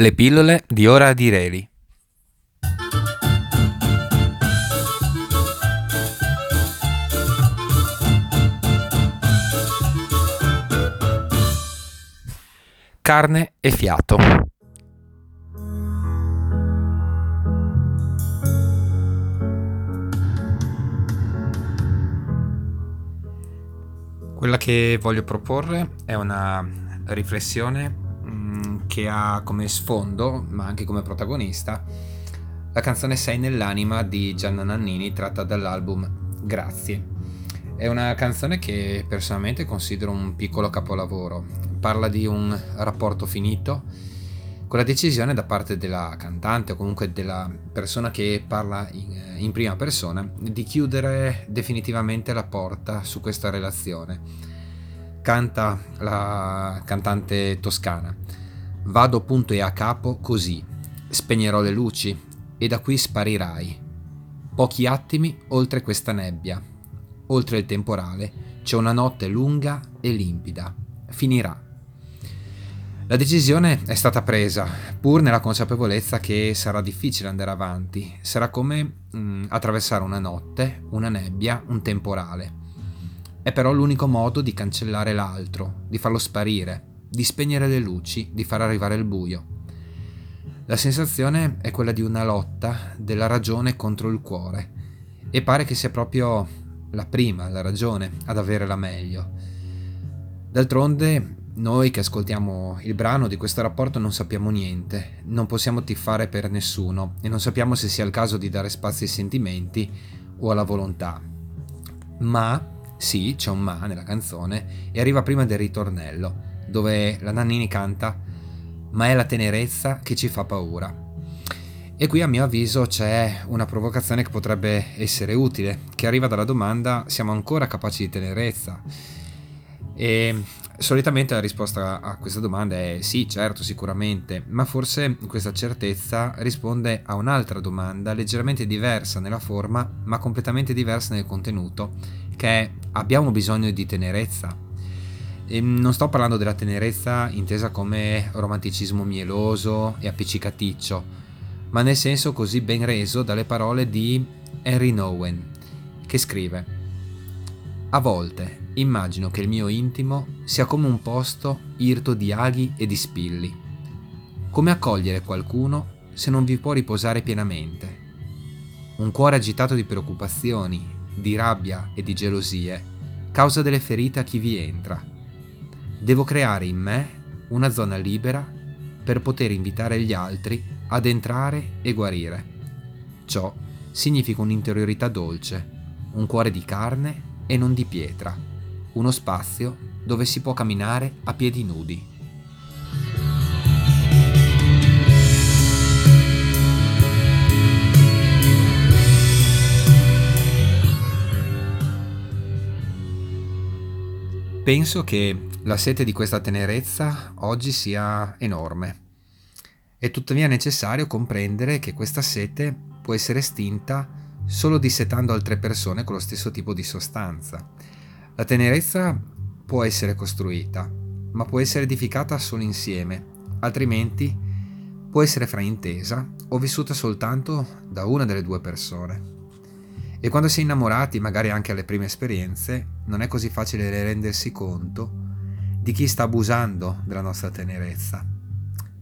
Le pillole di Ora di Reli. Carne e fiato. Quella che voglio proporre è una riflessione che ha come sfondo, ma anche come protagonista, la canzone Sei nell'anima di Gianna Nannini tratta dall'album Grazie. È una canzone che personalmente considero un piccolo capolavoro. Parla di un rapporto finito, con la decisione da parte della cantante o comunque della persona che parla in, in prima persona di chiudere definitivamente la porta su questa relazione. Canta la cantante toscana. Vado punto e a capo così, spegnerò le luci e da qui sparirai. Pochi attimi oltre questa nebbia, oltre il temporale, c'è una notte lunga e limpida. Finirà. La decisione è stata presa, pur nella consapevolezza che sarà difficile andare avanti. Sarà come mh, mm, attraversare una notte, una nebbia, un temporale. È però l'unico modo di cancellare l'altro, di farlo sparire, di spegnere le luci, di far arrivare il buio. La sensazione è quella di una lotta della ragione contro il cuore e pare che sia proprio la prima, la ragione, ad avere la meglio. D'altronde, noi che ascoltiamo il brano di questo rapporto non sappiamo niente, non possiamo tifare per nessuno e non sappiamo se sia il caso di dare spazio ai sentimenti o alla volontà. Ma, sì, c'è un ma nella canzone e arriva prima del ritornello dove la Nannini canta Ma è la tenerezza che ci fa paura. E qui a mio avviso c'è una provocazione che potrebbe essere utile, che arriva dalla domanda siamo ancora capaci di tenerezza? E solitamente la risposta a questa domanda è sì, certo, sicuramente, ma forse questa certezza risponde a un'altra domanda leggermente diversa nella forma, ma completamente diversa nel contenuto, che è abbiamo bisogno di tenerezza? E non sto parlando della tenerezza intesa come romanticismo mieloso e appiccicaticcio, ma nel senso così ben reso dalle parole di Henry Nowen, che scrive A volte immagino che il mio intimo sia come un posto irto di aghi e di spilli. Come accogliere qualcuno se non vi può riposare pienamente? Un cuore agitato di preoccupazioni, di rabbia e di gelosie causa delle ferite a chi vi entra Devo creare in me una zona libera per poter invitare gli altri ad entrare e guarire. Ciò significa un'interiorità dolce, un cuore di carne e non di pietra, uno spazio dove si può camminare a piedi nudi. Penso che la sete di questa tenerezza oggi sia enorme. È tuttavia necessario comprendere che questa sete può essere estinta solo dissetando altre persone con lo stesso tipo di sostanza. La tenerezza può essere costruita, ma può essere edificata solo insieme, altrimenti può essere fraintesa o vissuta soltanto da una delle due persone. E quando si è innamorati, magari anche alle prime esperienze, non è così facile rendersi conto di chi sta abusando della nostra tenerezza.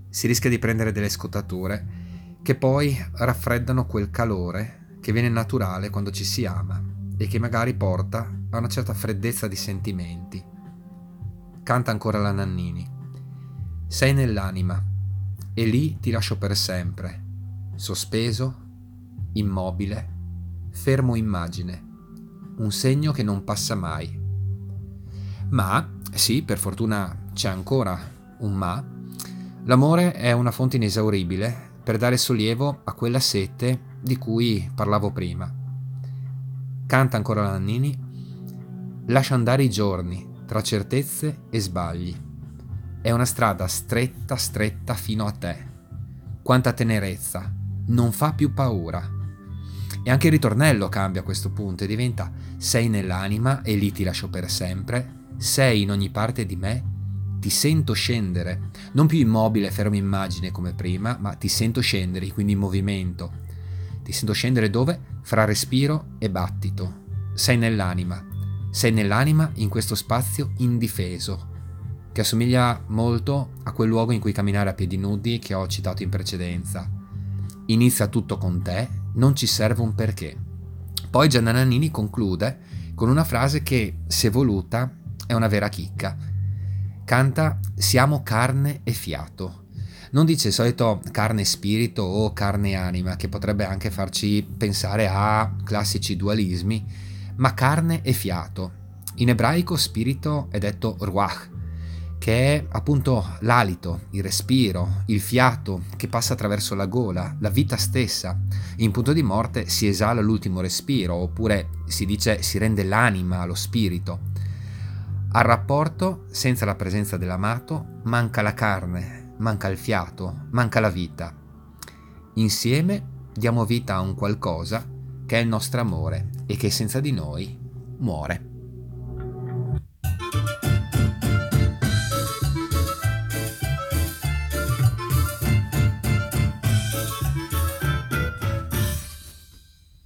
Si rischia di prendere delle scottature che poi raffreddano quel calore che viene naturale quando ci si ama e che magari porta a una certa freddezza di sentimenti. Canta ancora la Nannini. Sei nell'anima e lì ti lascio per sempre, sospeso, immobile, fermo immagine, un segno che non passa mai. Ma sì, per fortuna c'è ancora un ma, l'amore è una fonte inesauribile per dare sollievo a quella sete di cui parlavo prima. Canta ancora Nannini, lascia andare i giorni tra certezze e sbagli. È una strada stretta, stretta fino a te. Quanta tenerezza, non fa più paura. E anche il ritornello cambia a questo punto e diventa sei nell'anima e lì ti lascio per sempre sei in ogni parte di me ti sento scendere, non più immobile, fermo immagine come prima, ma ti sento scendere, quindi in movimento. Ti sento scendere dove? Fra respiro e battito. Sei nell'anima. Sei nell'anima in questo spazio indifeso, che assomiglia molto a quel luogo in cui camminare a piedi nudi che ho citato in precedenza. Inizia tutto con te, non ci serve un perché. Poi Gianna Nannini conclude con una frase che, se voluta, è una vera chicca Canta Siamo carne e fiato. Non dice il solito carne spirito o carne anima, che potrebbe anche farci pensare a classici dualismi, ma carne e fiato. In ebraico spirito è detto ruach, che è appunto l'alito, il respiro, il fiato che passa attraverso la gola, la vita stessa. In punto di morte si esala l'ultimo respiro, oppure si dice si rende l'anima, lo spirito. Al rapporto, senza la presenza dell'amato, manca la carne, manca il fiato, manca la vita. Insieme diamo vita a un qualcosa che è il nostro amore e che senza di noi muore.